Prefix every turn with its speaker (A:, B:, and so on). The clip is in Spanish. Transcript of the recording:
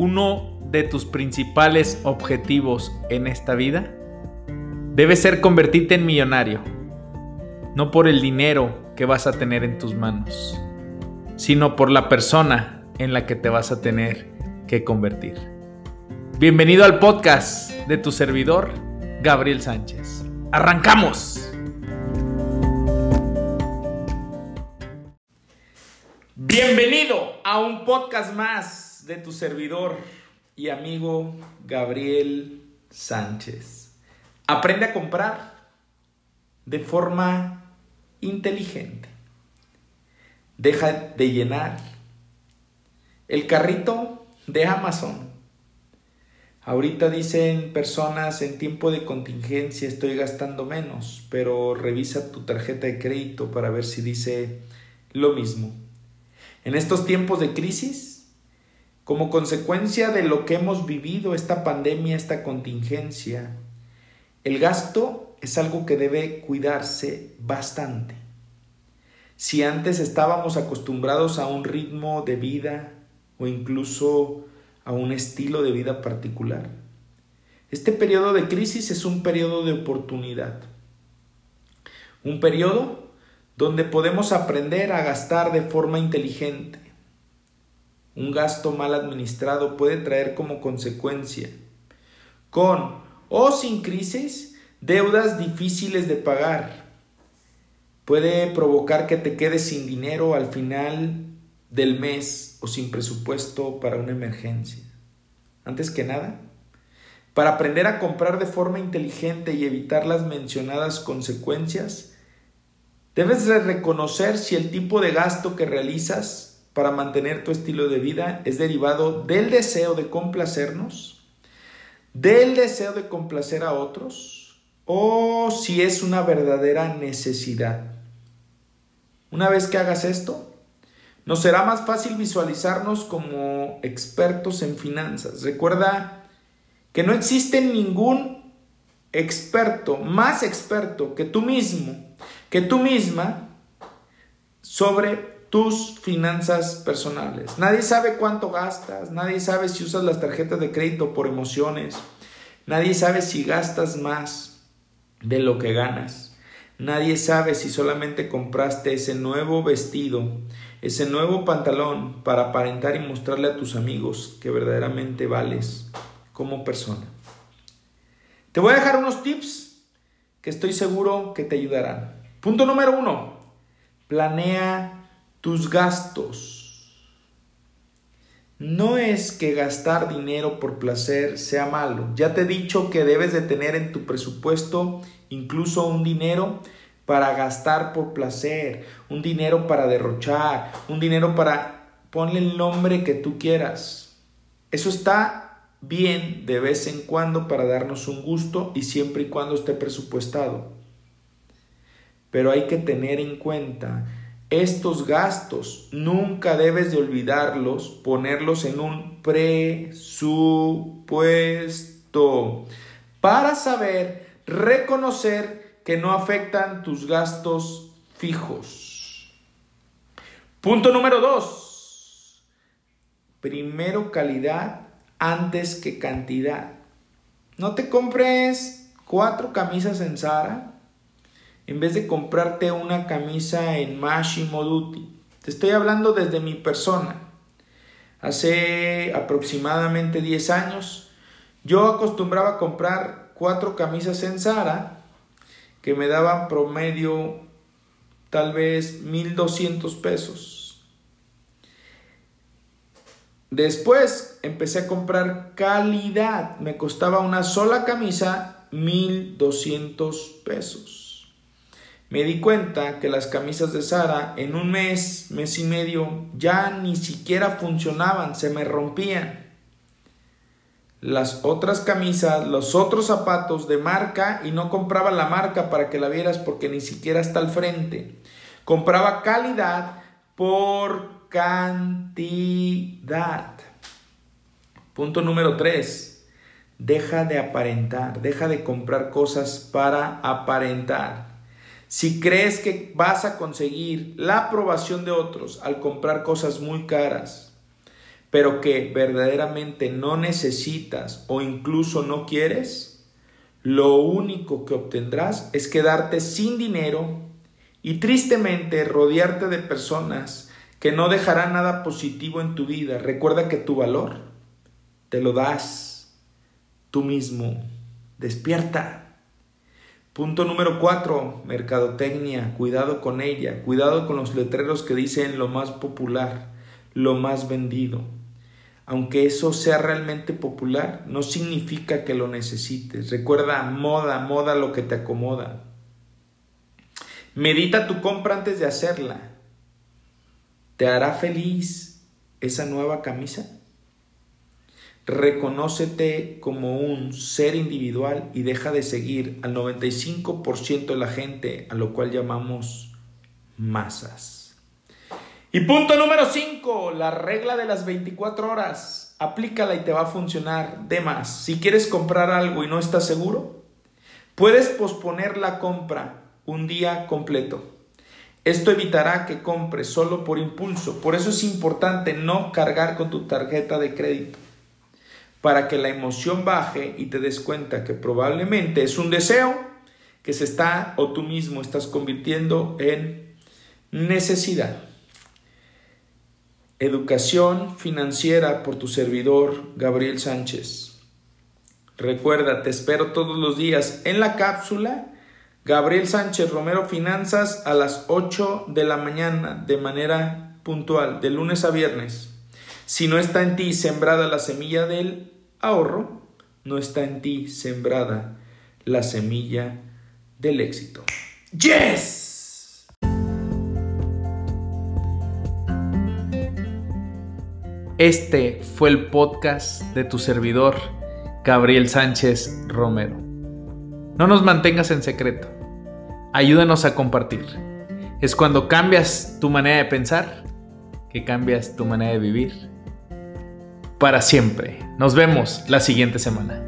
A: uno de tus principales objetivos en esta vida debe ser convertirte en millonario, no por el dinero que vas a tener en tus manos, sino por la persona en la que te vas a tener que convertir. Bienvenido al podcast de tu servidor, Gabriel Sánchez. ¡Arrancamos! Bienvenido a un podcast más de tu servidor y amigo Gabriel Sánchez. Aprende a comprar de forma inteligente. Deja de llenar el carrito de Amazon. Ahorita dicen personas en tiempo de contingencia estoy gastando menos, pero revisa tu tarjeta de crédito para ver si dice lo mismo. En estos tiempos de crisis, como consecuencia de lo que hemos vivido, esta pandemia, esta contingencia, el gasto es algo que debe cuidarse bastante. Si antes estábamos acostumbrados a un ritmo de vida o incluso a un estilo de vida particular, este periodo de crisis es un periodo de oportunidad. Un periodo donde podemos aprender a gastar de forma inteligente, un gasto mal administrado puede traer como consecuencia, con o sin crisis, deudas difíciles de pagar. Puede provocar que te quedes sin dinero al final del mes o sin presupuesto para una emergencia. Antes que nada, para aprender a comprar de forma inteligente y evitar las mencionadas consecuencias, debes reconocer si el tipo de gasto que realizas para mantener tu estilo de vida es derivado del deseo de complacernos, del deseo de complacer a otros, o si es una verdadera necesidad. Una vez que hagas esto, nos será más fácil visualizarnos como expertos en finanzas. Recuerda que no existe ningún experto, más experto que tú mismo, que tú misma, sobre tus finanzas personales. Nadie sabe cuánto gastas, nadie sabe si usas las tarjetas de crédito por emociones, nadie sabe si gastas más de lo que ganas, nadie sabe si solamente compraste ese nuevo vestido, ese nuevo pantalón para aparentar y mostrarle a tus amigos que verdaderamente vales como persona. Te voy a dejar unos tips que estoy seguro que te ayudarán. Punto número uno, planea tus gastos. No es que gastar dinero por placer sea malo. Ya te he dicho que debes de tener en tu presupuesto incluso un dinero para gastar por placer, un dinero para derrochar, un dinero para ponle el nombre que tú quieras. Eso está bien de vez en cuando para darnos un gusto y siempre y cuando esté presupuestado. Pero hay que tener en cuenta estos gastos nunca debes de olvidarlos, ponerlos en un presupuesto para saber reconocer que no afectan tus gastos fijos. Punto número dos. Primero calidad antes que cantidad. No te compres cuatro camisas en Zara en vez de comprarte una camisa en Massimo Dutti. Te estoy hablando desde mi persona. Hace aproximadamente 10 años yo acostumbraba comprar cuatro camisas en Zara que me daban promedio tal vez 1200 pesos. Después empecé a comprar calidad. Me costaba una sola camisa 1200 pesos me di cuenta que las camisas de Sara en un mes, mes y medio, ya ni siquiera funcionaban, se me rompían. Las otras camisas, los otros zapatos de marca y no compraba la marca para que la vieras porque ni siquiera está al frente. Compraba calidad por cantidad. Punto número 3. Deja de aparentar, deja de comprar cosas para aparentar. Si crees que vas a conseguir la aprobación de otros al comprar cosas muy caras, pero que verdaderamente no necesitas o incluso no quieres, lo único que obtendrás es quedarte sin dinero y tristemente rodearte de personas que no dejarán nada positivo en tu vida. Recuerda que tu valor te lo das tú mismo. Despierta. Punto número cuatro, mercadotecnia. Cuidado con ella. Cuidado con los letreros que dicen lo más popular, lo más vendido. Aunque eso sea realmente popular, no significa que lo necesites. Recuerda, moda, moda lo que te acomoda. Medita tu compra antes de hacerla. ¿Te hará feliz esa nueva camisa? Reconócete como un ser individual y deja de seguir al 95% de la gente a lo cual llamamos masas. Y punto número 5, la regla de las 24 horas. Aplícala y te va a funcionar de más. Si quieres comprar algo y no estás seguro, puedes posponer la compra un día completo. Esto evitará que compres solo por impulso. Por eso es importante no cargar con tu tarjeta de crédito. Para que la emoción baje y te des cuenta que probablemente es un deseo que se está o tú mismo estás convirtiendo en necesidad. Educación financiera por tu servidor Gabriel Sánchez. Recuerda, te espero todos los días en la cápsula Gabriel Sánchez Romero Finanzas a las 8 de la mañana de manera puntual, de lunes a viernes. Si no está en ti sembrada la semilla del ahorro, no está en ti sembrada la semilla del éxito. ¡Yes! Este fue el podcast de tu servidor, Gabriel Sánchez Romero. No nos mantengas en secreto. Ayúdanos a compartir. Es cuando cambias tu manera de pensar que cambias tu manera de vivir. Para siempre. Nos vemos la siguiente semana.